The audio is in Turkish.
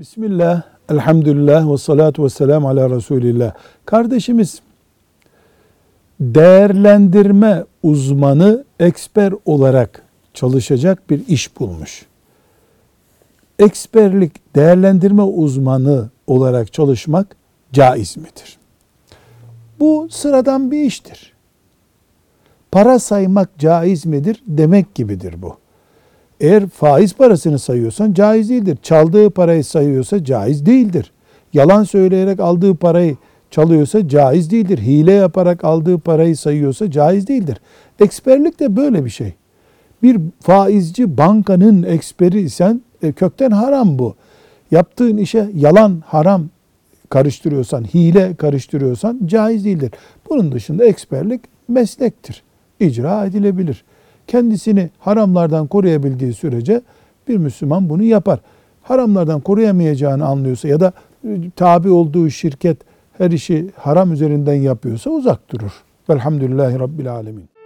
Bismillah, elhamdülillah ve salatu ve selamu ala Resulillah. Kardeşimiz değerlendirme uzmanı, eksper olarak çalışacak bir iş bulmuş. Eksperlik, değerlendirme uzmanı olarak çalışmak caiz midir? Bu sıradan bir iştir. Para saymak caiz midir demek gibidir bu. Eğer faiz parasını sayıyorsan caiz değildir. Çaldığı parayı sayıyorsa caiz değildir. Yalan söyleyerek aldığı parayı çalıyorsa caiz değildir. Hile yaparak aldığı parayı sayıyorsa caiz değildir. Eksperlik de böyle bir şey. Bir faizci bankanın eksperi isen e, kökten haram bu. Yaptığın işe yalan haram karıştırıyorsan, hile karıştırıyorsan caiz değildir. Bunun dışında eksperlik meslektir. İcra edilebilir kendisini haramlardan koruyabildiği sürece bir Müslüman bunu yapar. Haramlardan koruyamayacağını anlıyorsa ya da e, tabi olduğu şirket her işi haram üzerinden yapıyorsa uzak durur. Velhamdülillahi Rabbil Alemin.